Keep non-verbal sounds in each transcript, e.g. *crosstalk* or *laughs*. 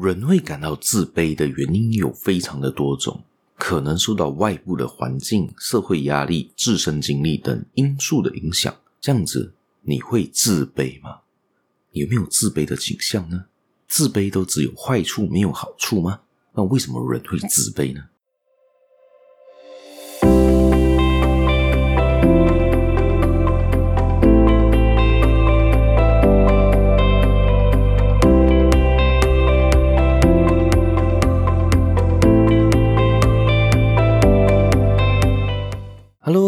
人会感到自卑的原因有非常的多种，可能受到外部的环境、社会压力、自身经历等因素的影响。这样子，你会自卑吗？有没有自卑的倾向呢？自卑都只有坏处没有好处吗？那为什么人会自卑呢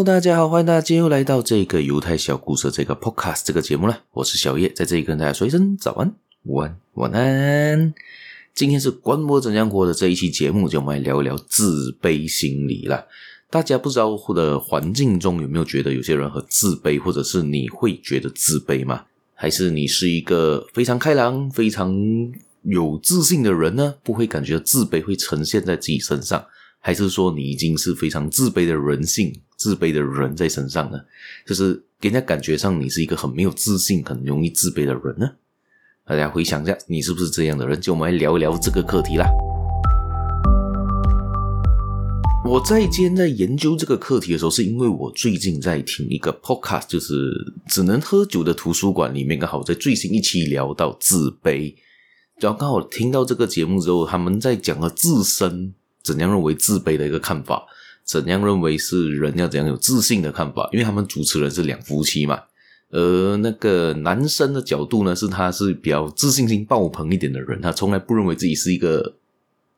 大家好，欢迎大家又来到这个犹太小故事这个 Podcast 这个节目了。我是小叶，在这里跟大家说一声早安、午安、晚安。今天是关我怎样活的这一期节目，就我们来聊一聊自卑心理了。大家不知道的环境中有没有觉得有些人很自卑，或者是你会觉得自卑吗？还是你是一个非常开朗、非常有自信的人呢？不会感觉自卑会呈现在自己身上？还是说你已经是非常自卑的人性？自卑的人在身上呢，就是给人家感觉上你是一个很没有自信、很容易自卑的人呢。大家回想一下，你是不是这样的人？就我们来聊一聊这个课题啦。我在今天在研究这个课题的时候，是因为我最近在听一个 podcast，就是只能喝酒的图书馆里面，刚好在最新一期聊到自卑，然后刚好听到这个节目之后，他们在讲了自身怎样认为自卑的一个看法。怎样认为是人要怎样有自信的看法？因为他们主持人是两夫妻嘛，而那个男生的角度呢，是他是比较自信心爆棚一点的人，他从来不认为自己是一个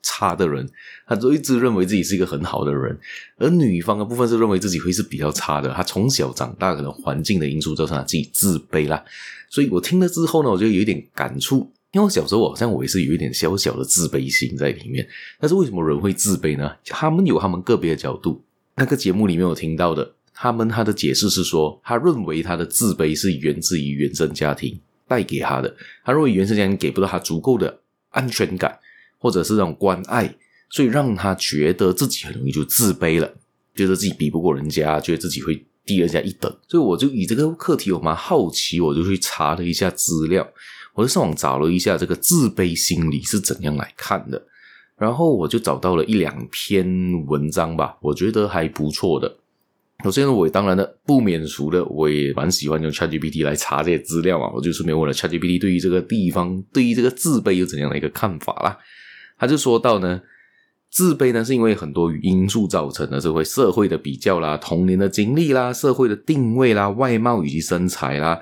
差的人，他都一直认为自己是一个很好的人。而女方的部分是认为自己会是比较差的，他从小长大可能环境的因素造成他自己自卑啦。所以我听了之后呢，我就有一点感触。因为我小时候好像我也是有一点小小的自卑心在里面，但是为什么人会自卑呢？他们有他们个别的角度。那个节目里面有听到的，他们他的解释是说，他认为他的自卑是源自于原生家庭带给他的。他认为原生家庭给不到他足够的安全感，或者是那种关爱，所以让他觉得自己很容易就自卑了，觉得自己比不过人家，觉得自己会低人家一等。所以我就以这个课题我蛮好奇，我就去查了一下资料。我就上网找了一下这个自卑心理是怎样来看的，然后我就找到了一两篇文章吧，我觉得还不错的。首先呢，我当然的不免俗的，我也蛮喜欢用 ChatGPT 来查这些资料嘛，我就顺便问了 ChatGPT 对于这个地方，对于这个自卑有怎样的一个看法啦。他就说到呢，自卑呢是因为很多因素造成的，社会社会的比较啦，童年的经历啦，社会的定位啦，外貌以及身材啦。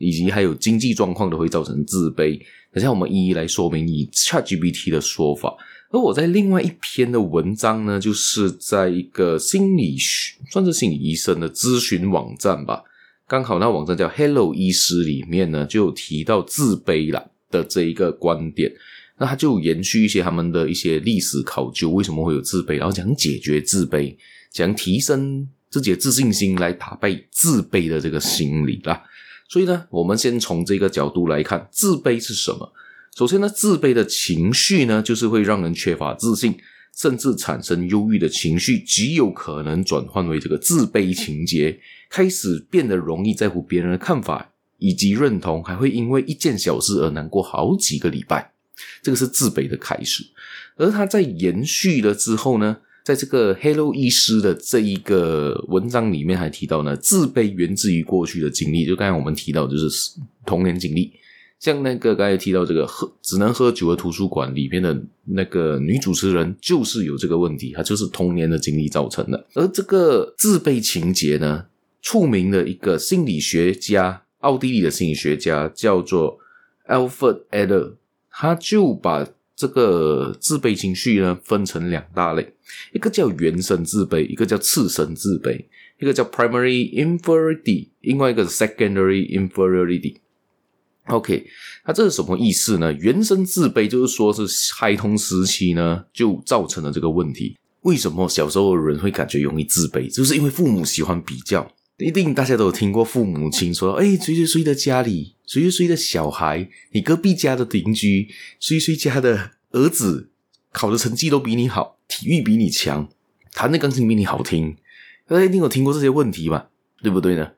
以及还有经济状况都会造成自卑，等下我们一一来说明以 ChatGPT 的说法。而我在另外一篇的文章呢，就是在一个心理学，算是心理医生的咨询网站吧，刚好那网站叫 Hello 医师里面呢，就有提到自卑了的这一个观点。那他就延续一些他们的一些历史考究，为什么会有自卑，然后讲解决自卑，讲提升自己的自信心来打败自卑的这个心理啦。所以呢，我们先从这个角度来看，自卑是什么？首先呢，自卑的情绪呢，就是会让人缺乏自信，甚至产生忧郁的情绪，极有可能转换为这个自卑情结，开始变得容易在乎别人的看法以及认同，还会因为一件小事而难过好几个礼拜。这个是自卑的开始，而它在延续了之后呢，在这个 Hello 医师的这一个文章里面还提到呢，自卑源自于过去的经历，就刚才我们提到就是童年经历，像那个刚才提到这个喝只能喝酒的图书馆里面的那个女主持人，就是有这个问题，她就是童年的经历造成的。而这个自卑情结呢，著名的一个心理学家，奥地利的心理学家叫做 Alfred Adler，他就把这个自卑情绪呢，分成两大类，一个叫原生自卑，一个叫次生自卑，一个叫 primary inferiority，另外一个是 secondary inferiority。OK，那这是什么意思呢？原生自卑就是说是孩童时期呢就造成了这个问题。为什么小时候的人会感觉容易自卑？就是因为父母喜欢比较，一定大家都有听过父母亲说：“哎，谁谁谁的家里。”谁谁谁的小孩，你隔壁家的邻居，谁谁家的儿子考的成绩都比你好，体育比你强，弹的钢琴比你好听，大家一定有听过这些问题吧？对不对呢？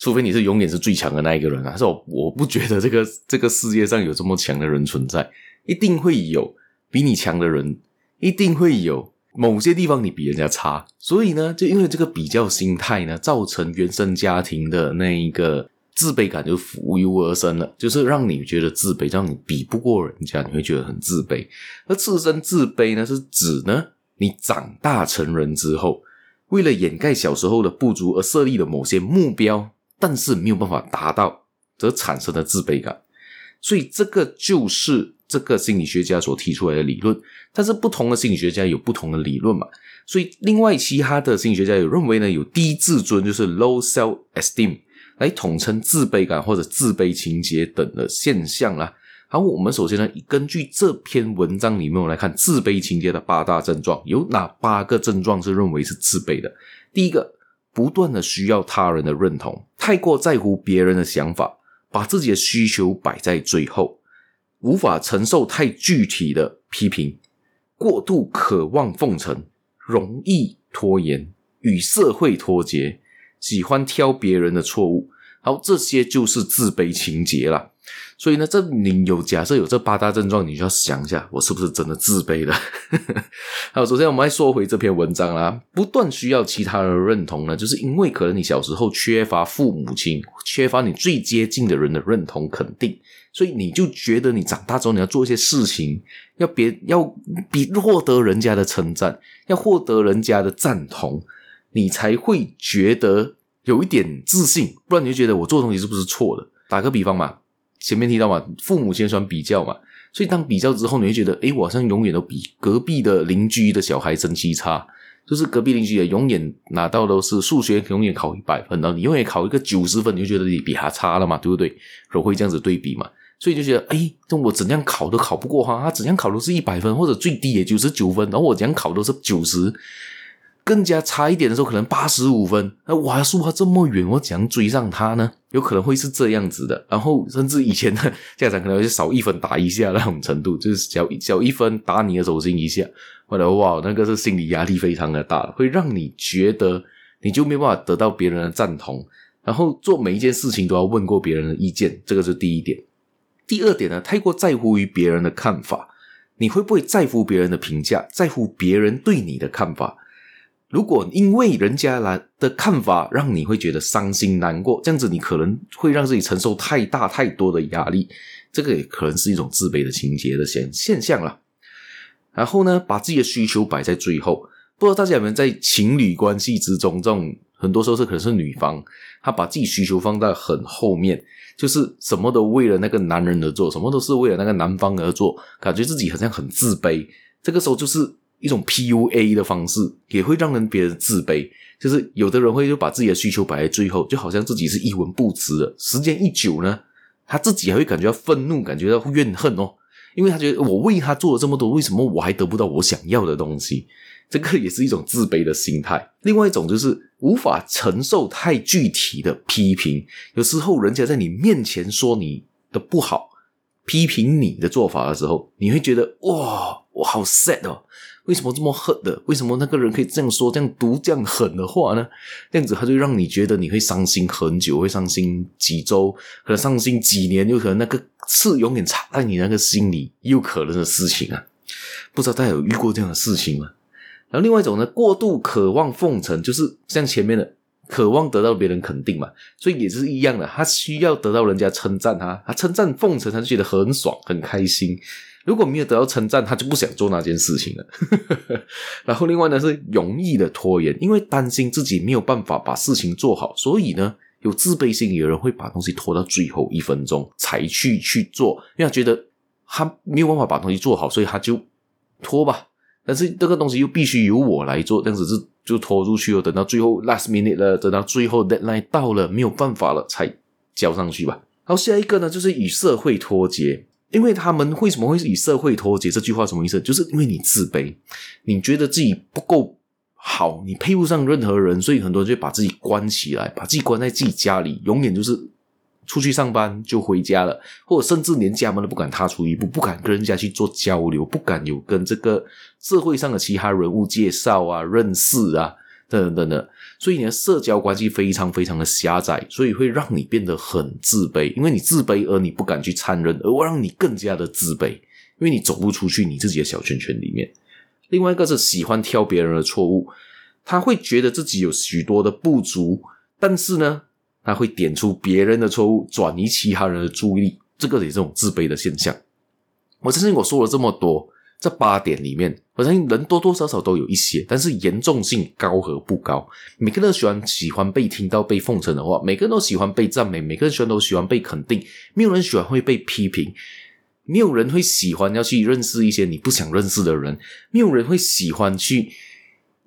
除非你是永远是最强的那一个人啊！是我，我不觉得这个这个世界上有这么强的人存在，一定会有比你强的人，一定会有某些地方你比人家差。所以呢，就因为这个比较心态呢，造成原生家庭的那一个自卑感就浮游而生了，就是让你觉得自卑，让你比不过人家，你会觉得很自卑。而自身自卑呢，是指呢，你长大成人之后，为了掩盖小时候的不足而设立的某些目标，但是没有办法达到，则产生的自卑感。所以这个就是这个心理学家所提出来的理论。但是不同的心理学家有不同的理论嘛。所以另外其他的心理学家有认为呢，有低自尊就是 low self esteem 来统称自卑感或者自卑情结等的现象啦。好，我们首先呢，根据这篇文章里面，我们来看自卑情节的八大症状，有哪八个症状是认为是自卑的？第一个，不断的需要他人的认同，太过在乎别人的想法，把自己的需求摆在最后，无法承受太具体的批评，过度渴望奉承，容易拖延，与社会脱节，喜欢挑别人的错误。好，这些就是自卑情结啦。所以呢，这你有假设有这八大症状，你就要想一下，我是不是真的自卑了？*laughs* 好，首先我们来说回这篇文章啦。不断需要其他人的认同呢，就是因为可能你小时候缺乏父母亲，缺乏你最接近的人的认同肯定，所以你就觉得你长大之后你要做一些事情，要别要比获得人家的称赞，要获得人家的赞同，你才会觉得有一点自信，不然你就觉得我做的东西是不是错的？打个比方嘛。前面提到嘛，父母先算比较嘛，所以当比较之后，你会觉得，诶，我好像永远都比隔壁的邻居的小孩成绩差，就是隔壁邻居也永远拿到都是数学永远考一百分，然后你永远考一个九十分，你就觉得你比他差了嘛，对不对？我会这样子对比嘛，所以就觉得，诶，这我怎样考都考不过他，他怎样考都是一百分，或者最低也九十九分，然后我怎样考都是九十。更加差一点的时候，可能八十五分，那我还输他这么远，我怎样追上他呢？有可能会是这样子的。然后，甚至以前的家长可能会少一分打一下那种程度，就是小小一分打你的手心一下，或者哇，那个是心理压力非常的大，会让你觉得你就没办法得到别人的赞同，然后做每一件事情都要问过别人的意见，这个是第一点。第二点呢，太过在乎于别人的看法，你会不会在乎别人的评价，在乎别人对你的看法？如果因为人家来的看法让你会觉得伤心难过，这样子你可能会让自己承受太大太多的压力，这个也可能是一种自卑的情节的现现象了。然后呢，把自己的需求摆在最后，不知道大家有没有在情侣关系之中，这种很多时候是可能是女方，她把自己需求放在很后面，就是什么都为了那个男人而做，什么都是为了那个男方而做，感觉自己好像很自卑。这个时候就是。一种 PUA 的方式也会让人别人自卑，就是有的人会就把自己的需求摆在最后，就好像自己是一文不值的。时间一久呢，他自己还会感觉到愤怒，感觉到怨恨哦，因为他觉得我为他做了这么多，为什么我还得不到我想要的东西？这个也是一种自卑的心态。另外一种就是无法承受太具体的批评，有时候人家在你面前说你的不好，批评你的做法的时候，你会觉得哇，我好 sad 哦。为什么这么狠的？为什么那个人可以这样说、这样读、这样狠的话呢？这样子他就让你觉得你会伤心很久，会伤心几周，可能伤心几年，有可能那个刺永远插在你那个心里，有可能的事情啊！不知道大家有遇过这样的事情吗？然后另外一种呢，过度渴望奉承，就是像前面的渴望得到别人肯定嘛，所以也是一样的，他需要得到人家称赞他，他称赞奉承，他就觉得很爽很开心。如果没有得到称赞，他就不想做那件事情了。*laughs* 然后另外呢，是容易的拖延，因为担心自己没有办法把事情做好，所以呢，有自卑心理的人会把东西拖到最后一分钟才去去做，因为他觉得他没有办法把东西做好，所以他就拖吧。但是这个东西又必须由我来做，这样子是就拖出去了，等到最后 last minute 了，等到最后 deadline 到了，没有办法了才交上去吧。好，下一个呢，就是与社会脱节。因为他们为什么会与社会脱节？这句话什么意思？就是因为你自卑，你觉得自己不够好，你配不上任何人，所以很多人就把自己关起来，把自己关在自己家里，永远就是出去上班就回家了，或者甚至连家门都不敢踏出一步，不敢跟人家去做交流，不敢有跟这个社会上的其他人物介绍啊、认识啊等等等等。所以你的社交关系非常非常的狭窄，所以会让你变得很自卑。因为你自卑，而你不敢去参人，而让你更加的自卑。因为你走不出去你自己的小圈圈里面。另外一个是喜欢挑别人的错误，他会觉得自己有许多的不足，但是呢，他会点出别人的错误，转移其他人的注意力，这个也是这种自卑的现象。我相信我说了这么多，这八点里面，我相信人多多少少都有一些，但是严重性高和不高。每个人都喜欢喜欢被听到、被奉承的话，每个人都喜欢被赞美，每个人喜欢都喜欢被肯定，没有人喜欢会被批评。没有人会喜欢要去认识一些你不想认识的人，没有人会喜欢去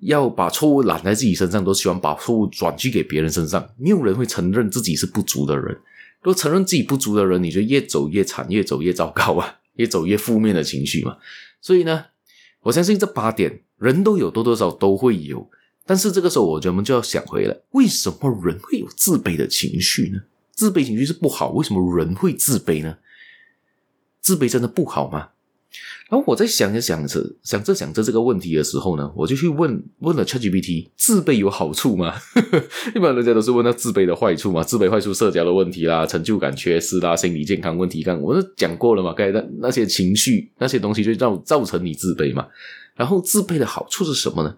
要把错误揽在自己身上，都喜欢把错误转去给别人身上。没有人会承认自己是不足的人，如果承认自己不足的人，你就越走越惨，越走越糟糕啊，*laughs* 越走越负面的情绪嘛。所以呢，我相信这八点人都有，多多少都会有。但是这个时候，我觉得我们就要想回来，为什么人会有自卑的情绪呢？自卑情绪是不好，为什么人会自卑呢？自卑真的不好吗？然后我在想着想着想着想着这个问题的时候呢，我就去问问了 ChatGPT：自卑有好处吗？*laughs* 一般人家都是问到自卑的坏处嘛，自卑坏处社交的问题啦，成就感缺失啦，心理健康问题。刚我都讲过了嘛，该那那些情绪那些东西就造造成你自卑嘛。然后自卑的好处是什么呢？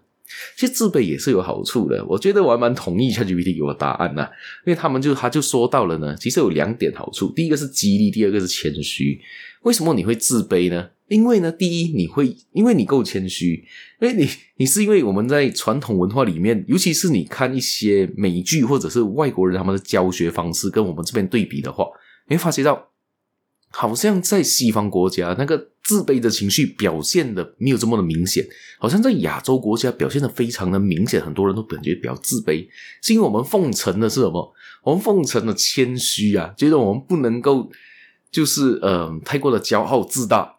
其实自卑也是有好处的，我觉得我还蛮同意 ChatGPT 给我答案呐，因为他们就他就说到了呢，其实有两点好处，第一个是激励，第二个是谦虚。为什么你会自卑呢？因为呢，第一你会因为你够谦虚，因为你你是因为我们在传统文化里面，尤其是你看一些美剧或者是外国人他们的教学方式跟我们这边对比的话，你会发觉到。好像在西方国家，那个自卑的情绪表现的没有这么的明显，好像在亚洲国家表现的非常的明显，很多人都感觉比较自卑，是因为我们奉承的是什么？我们奉承的谦虚啊，觉得我们不能够就是呃太过的骄傲自大，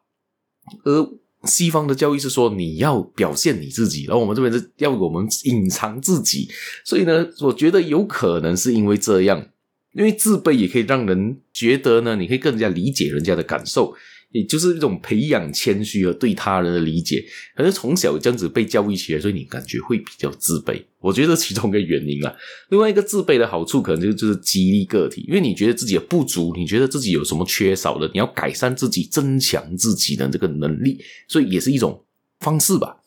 而西方的教育是说你要表现你自己，然后我们这边是要我们隐藏自己，所以呢，我觉得有可能是因为这样。因为自卑也可以让人觉得呢，你可以更加理解人家的感受，也就是一种培养谦虚和对他人的理解。可是从小这样子被教育起来，所以你感觉会比较自卑。我觉得其中一个原因啊，另外一个自卑的好处可能就就是激励个体，因为你觉得自己的不足，你觉得自己有什么缺少的，你要改善自己，增强自己的这个能力，所以也是一种方式吧。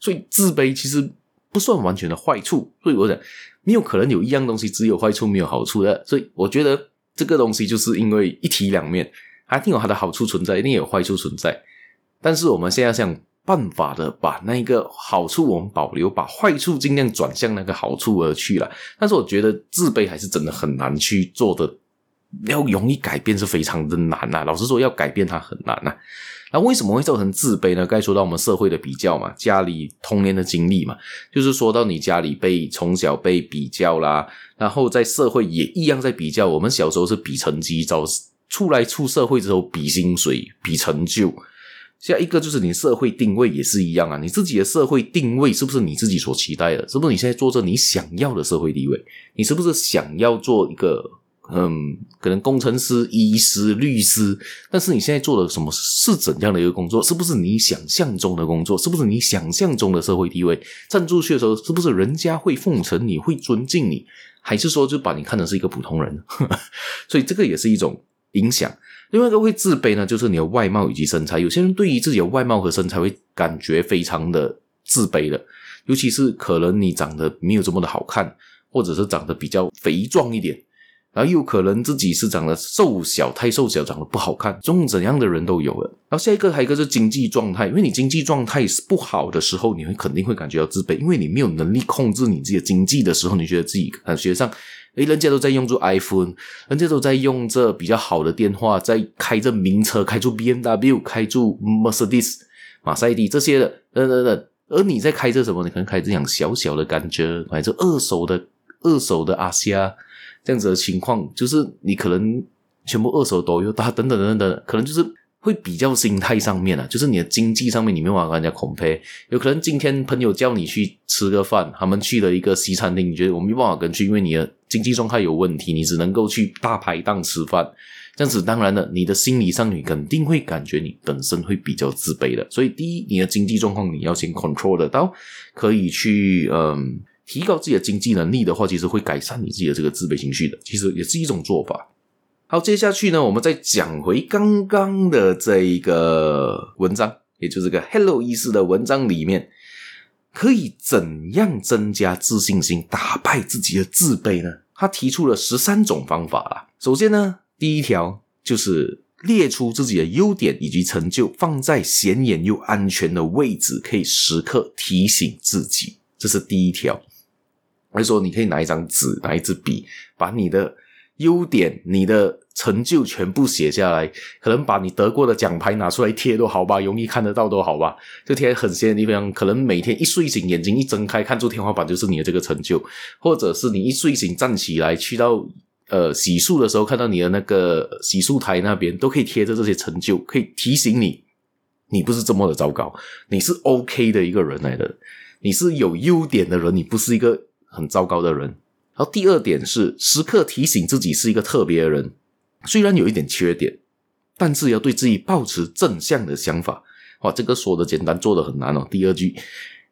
所以自卑其实不算完全的坏处，所以我想。没有可能有一样东西只有坏处没有好处的，所以我觉得这个东西就是因为一体两面，还一定有它的好处存在，一定有坏处存在。但是我们现在想办法的把那个好处我们保留，把坏处尽量转向那个好处而去了。但是我觉得自卑还是真的很难去做的，要容易改变是非常的难呐、啊。老实说，要改变它很难呐、啊。那为什么会造成自卑呢？该说到我们社会的比较嘛，家里童年的经历嘛，就是说到你家里被从小被比较啦，然后在社会也一样在比较。我们小时候是比成绩，早出来出社会之后比薪水、比成就。下一个就是你社会定位也是一样啊，你自己的社会定位是不是你自己所期待的？是不是你现在做着你想要的社会地位？你是不是想要做一个？嗯，可能工程师、医师、律师，但是你现在做的什么是怎样的一个工作？是不是你想象中的工作？是不是你想象中的社会地位？站出去的时候，是不是人家会奉承你、会尊敬你？还是说就把你看成是一个普通人？*laughs* 所以这个也是一种影响。另外一个会自卑呢，就是你的外貌以及身材。有些人对于自己的外貌和身材会感觉非常的自卑的，尤其是可能你长得没有这么的好看，或者是长得比较肥壮一点。然后又可能自己是长得瘦小，太瘦小，长得不好看，这种怎样的人都有了。然后下一个还有一个是经济状态，因为你经济状态是不好的时候，你会肯定会感觉到自卑，因为你没有能力控制你自己的经济的时候，你觉得自己感觉上，诶，人家都在用着 iPhone，人家都在用着比较好的电话，在开着名车，开着 BMW，开住 Mercedes、马赛蒂这些的，等等等，而你在开着什么？你可能开着辆小小的感觉，买着二手的二手的阿西亚。这样子的情况，就是你可能全部二手都有，等等等等等，可能就是会比较心态上面啊，就是你的经济上面你没有办法跟人家 compare。有可能今天朋友叫你去吃个饭，他们去了一个西餐厅，你觉得我没办法跟去，因为你的经济状态有问题，你只能够去大排档吃饭。这样子，当然了，你的心理上你肯定会感觉你本身会比较自卑的。所以，第一，你的经济状况你要先 control 得到，可以去嗯。提高自己的经济能力的话，其实会改善你自己的这个自卑情绪的，其实也是一种做法。好，接下去呢，我们再讲回刚刚的这一个文章，也就是个 Hello 医师的文章里面，可以怎样增加自信心，打败自己的自卑呢？他提出了十三种方法啦。首先呢，第一条就是列出自己的优点以及成就，放在显眼又安全的位置，可以时刻提醒自己。这是第一条。或者说，你可以拿一张纸，拿一支笔，把你的。优点，你的成就全部写下来，可能把你得过的奖牌拿出来贴都好吧，容易看得到都好吧。就贴在很显的地方，可能每天一睡醒，眼睛一睁开，看住天花板就是你的这个成就，或者是你一睡醒站起来去到呃洗漱的时候，看到你的那个洗漱台那边，都可以贴着这些成就，可以提醒你，你不是这么的糟糕，你是 OK 的一个人来的，你是有优点的人，你不是一个很糟糕的人。然后第二点是时刻提醒自己是一个特别的人，虽然有一点缺点，但是要对自己保持正向的想法。哇，这个说的简单，做的很难哦。第二句，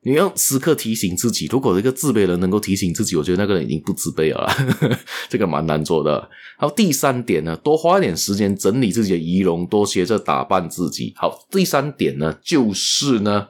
你要时刻提醒自己，如果一个自卑的人能够提醒自己，我觉得那个人已经不自卑了啦。*laughs* 这个蛮难做的。好，第三点呢，多花点时间整理自己的仪容，多学着打扮自己。好，第三点呢，就是呢。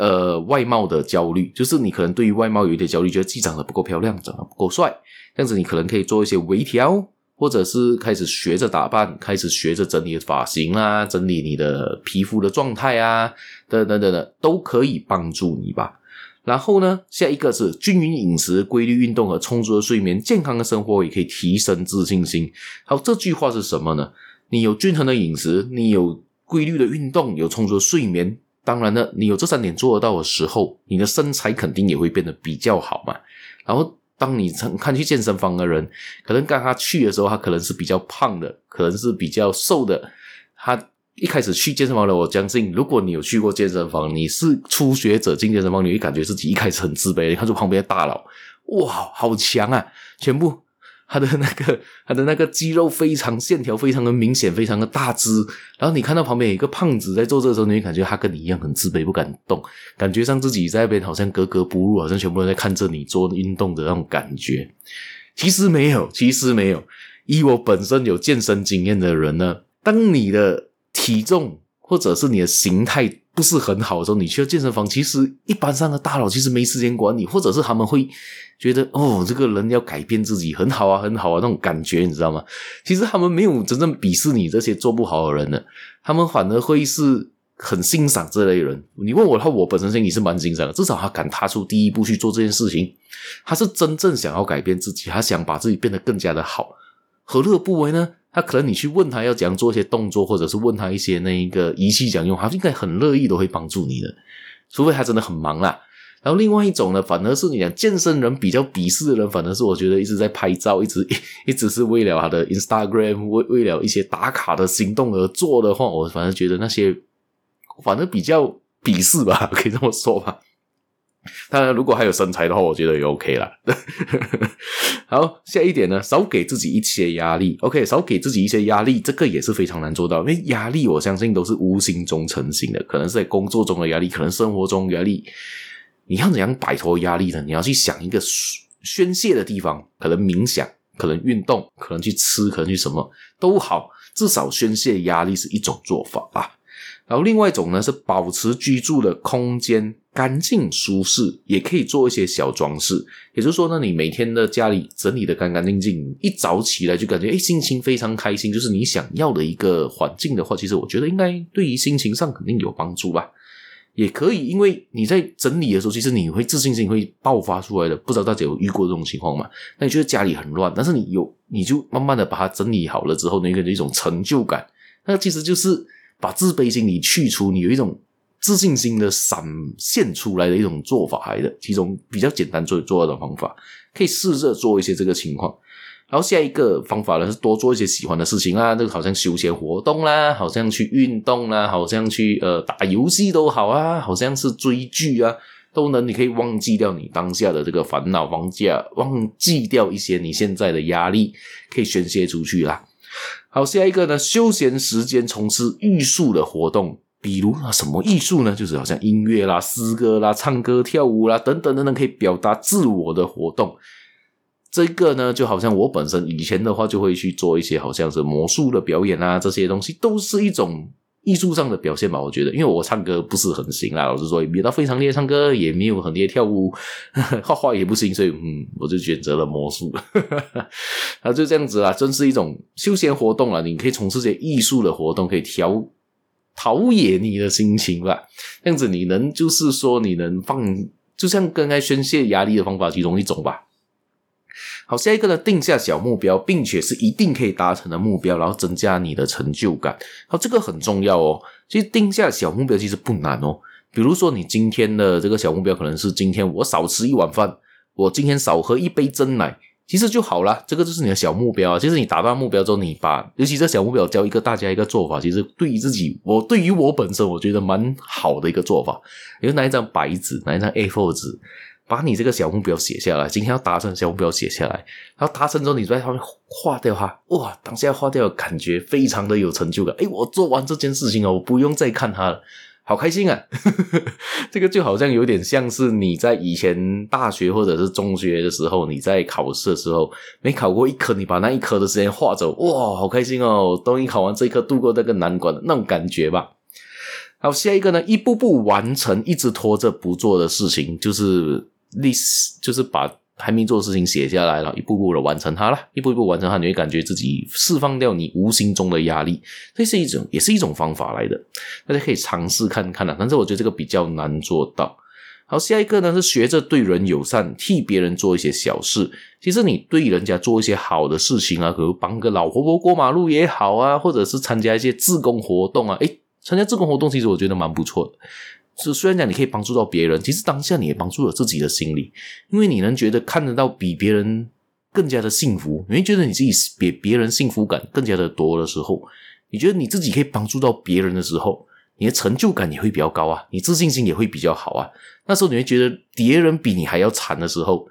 呃，外貌的焦虑，就是你可能对于外貌有一点焦虑，觉得自己长得不够漂亮，长得不够帅，这样子你可能可以做一些微调，或者是开始学着打扮，开始学着整理发型啊，整理你的皮肤的状态啊，等等等等，都可以帮助你吧。然后呢，下一个是均匀饮食、规律运动和充足的睡眠，健康的生活也可以提升自信心。好，这句话是什么呢？你有均衡的饮食，你有规律的运动，有充足的睡眠。当然了，你有这三点做得到的时候，你的身材肯定也会变得比较好嘛。然后，当你曾看去健身房的人，可能刚他去的时候，他可能是比较胖的，可能是比较瘦的。他一开始去健身房的，我相信，如果你有去过健身房，你是初学者进健身房，你会感觉自己一开始很自卑。你看住旁边的大佬，哇，好强啊，全部。他的那个，*laughs* 他的那个肌肉非常线条，非常的明显，非常的大只。然后你看到旁边有一个胖子在做这个时候，你会感觉他跟你一样很自卑，不敢动，感觉上自己在那边好像格格不入，好像全部人在看着你做运动的那种感觉。其实没有，其实没有。以我本身有健身经验的人呢，当你的体重或者是你的形态不是很好的时候，你去到健身房，其实一般上的大佬其实没时间管你，或者是他们会。觉得哦，这个人要改变自己很好啊，很好啊，那种感觉你知道吗？其实他们没有真正鄙视你这些做不好的人呢，他们反而会是很欣赏这类人。你问我的话，我本身心里是蛮欣赏的，至少他敢踏出第一步去做这件事情，他是真正想要改变自己，他想把自己变得更加的好，何乐不为呢？他可能你去问他要怎样做一些动作，或者是问他一些那一个仪器怎样用，他应该很乐意都会帮助你的，除非他真的很忙啦。然后另外一种呢，反而是你讲健身人比较鄙视的人，反而是我觉得一直在拍照，一直 *laughs* 一直是为了他的 Instagram，为为了一些打卡的行动而做的话，我反而觉得那些反而比较鄙视吧，*laughs* 可以这么说吧。当然，如果还有身材的话，我觉得也 OK 啦。*laughs* 好，下一点呢，少给自己一些压力。OK，少给自己一些压力，这个也是非常难做到，因为压力我相信都是无形中成型的，可能是在工作中的压力，可能生活中压力。你要怎样摆脱压力呢？你要去想一个宣泄的地方，可能冥想，可能运动，可能去吃，可能去什么都好，至少宣泄压力是一种做法啊。然后另外一种呢，是保持居住的空间干净舒适，也可以做一些小装饰。也就是说呢，你每天的家里整理的干干净净，一早起来就感觉诶心情非常开心，就是你想要的一个环境的话，其实我觉得应该对于心情上肯定有帮助吧。也可以，因为你在整理的时候，其实你会自信心会爆发出来的。不知道大家有遇过这种情况吗？那你觉得家里很乱，但是你有，你就慢慢的把它整理好了之后，那个一种成就感，那其实就是把自卑心理去除，你有一种自信心的闪现出来的一种做法来的。其中比较简单做做到的方法，可以试着做一些这个情况。然后下一个方法呢，是多做一些喜欢的事情啊，那个好像休闲活动啦，好像去运动啦，好像去呃打游戏都好啊，好像是追剧啊，都能你可以忘记掉你当下的这个烦恼，忘记忘记掉一些你现在的压力，可以宣泄出去啦。好，下一个呢，休闲时间从事艺术的活动，比如啊什么艺术呢？就是好像音乐啦、诗歌啦、唱歌跳舞啦等等等等，可以表达自我的活动。这个呢，就好像我本身以前的话，就会去做一些好像是魔术的表演啊，这些东西都是一种艺术上的表现吧。我觉得，因为我唱歌不是很行啦，老实说，也没有非常厉害唱歌，也没有很厉害跳舞，画画也不行，所以嗯，我就选择了魔术。*laughs* 那就这样子啦，真是一种休闲活动啦，你可以从事些艺术的活动，可以调陶冶你的心情吧。这样子你能就是说你能放，就像刚才宣泄压力的方法其中一种吧。好，下一个呢，定下小目标，并且是一定可以达成的目标，然后增加你的成就感。好，这个很重要哦。其实定下小目标其实不难哦。比如说，你今天的这个小目标可能是今天我少吃一碗饭，我今天少喝一杯珍奶，其实就好了。这个就是你的小目标啊。其实你达到目标之后，你把尤其这小目标教一个大家一个做法，其实对于自己，我对于我本身，我觉得蛮好的一个做法。你就拿一张白纸，拿一张 A4 纸。把你这个小目标写下来，今天要达成小目标写下来，然后达成之后，你在上面划掉它，哇，当下划掉的感觉非常的有成就感。诶，我做完这件事情哦，我不用再看它了，好开心啊！*laughs* 这个就好像有点像是你在以前大学或者是中学的时候，你在考试的时候没考过一科，你把那一科的时间划走，哇，好开心哦！终于考完这一科，度过这个难关的那种感觉吧。好，下一个呢，一步步完成一直拖着不做的事情，就是。list 就是把还没做的事情写下来了，一步步的完成它了，一步一步完成它，你会感觉自己释放掉你无形中的压力，这是一种，也是一种方法来的，大家可以尝试看看啦。但是我觉得这个比较难做到。好，下一个呢是学着对人友善，替别人做一些小事。其实你对人家做一些好的事情啊，比如帮个老婆婆过马路也好啊，或者是参加一些自工活动啊，诶，参加自工活动其实我觉得蛮不错的。是，虽然讲你可以帮助到别人，其实当下你也帮助了自己的心理，因为你能觉得看得到比别人更加的幸福，你会觉得你自己比别人幸福感更加的多的时候，你觉得你自己可以帮助到别人的时候，你的成就感也会比较高啊，你自信心也会比较好啊。那时候你会觉得别人比你还要惨的时候，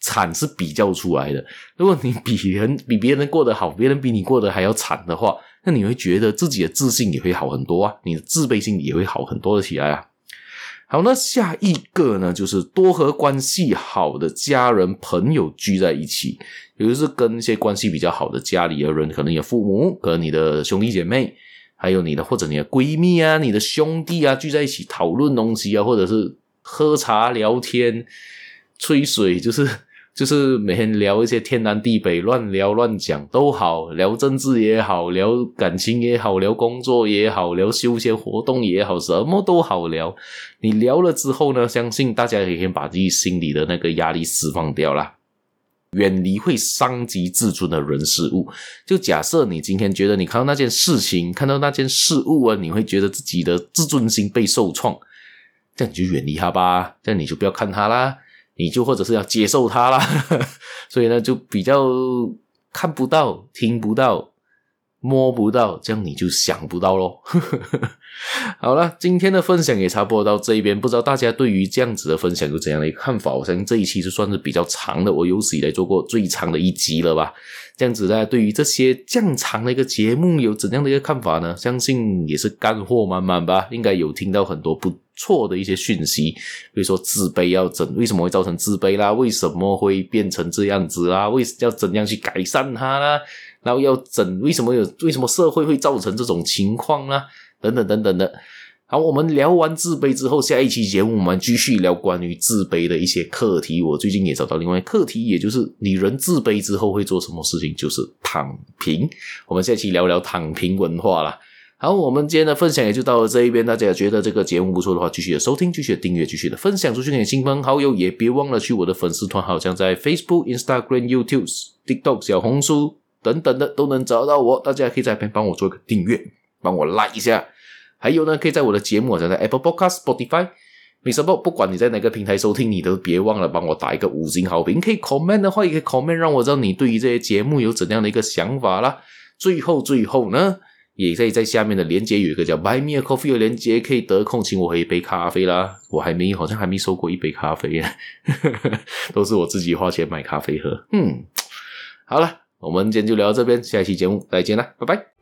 惨是比较出来的。如果你比人比别人过得好，别人比你过得还要惨的话，那你会觉得自己的自信也会好很多啊，你的自卑心也会好很多的起来啊。好，那下一个呢，就是多和关系好的家人朋友聚在一起，也就是跟一些关系比较好的家里的人，可能有父母，可能你的兄弟姐妹，还有你的或者你的闺蜜啊，你的兄弟啊，聚在一起讨论东西啊，或者是喝茶聊天、吹水，就是。就是每天聊一些天南地北，乱聊乱讲都好，聊政治也好，聊感情也好，聊工作也好，聊休闲活动也好，什么都好聊。你聊了之后呢，相信大家也可以把自己心里的那个压力释放掉啦，远离会伤及自尊的人事物。就假设你今天觉得你看到那件事情，看到那件事物啊，你会觉得自己的自尊心被受创，这样你就远离他吧，这样你就不要看他啦。你就或者是要接受它啦，*laughs* 所以呢，就比较看不到、听不到、摸不到，这样你就想不到咯。*laughs* 好了，今天的分享也差不多到这一边，不知道大家对于这样子的分享有怎样的一个看法？我相信这一期是算是比较长的，我有史以来做过最长的一集了吧？这样子大家对于这些这样长的一个节目有怎样的一个看法呢？相信也是干货满满吧？应该有听到很多不错的一些讯息，比如说自卑要怎，为什么会造成自卑啦？为什么会变成这样子啦？为要怎样去改善它啦？然后要怎，为什么有，为什么社会会造成这种情况啦？等等等等的。好，我们聊完自卑之后，下一期节目我们继续聊关于自卑的一些课题。我最近也找到另外一课题，也就是你人自卑之后会做什么事情，就是躺平。我们下期聊聊躺平文化啦。好，我们今天的分享也就到了这一边。大家觉得这个节目不错的话，继续的收听，继续的订阅，继续的分享出去给亲朋好友。也别忘了去我的粉丝团，好像在 Facebook、Instagram、YouTube、TikTok、小红书等等的都能找到我。大家可以在那边帮我做一个订阅，帮我 like 一下。还有呢，可以在我的节目，好像在 Apple Podcast、Spotify、Mixer，不管你在哪个平台收听，你都别忘了帮我打一个五星好评。可以 comment 的话，也可以 comment 让我知道你对于这些节目有怎样的一个想法啦。最后，最后呢。也可以在下面的链接有一个叫 Buy Me a Coffee 的链接，可以得空请我喝一杯咖啡啦。我还没，好像还没收过一杯咖啡，*laughs* 都是我自己花钱买咖啡喝。嗯，好了，我们今天就聊到这边，下一期节目再见啦，拜拜。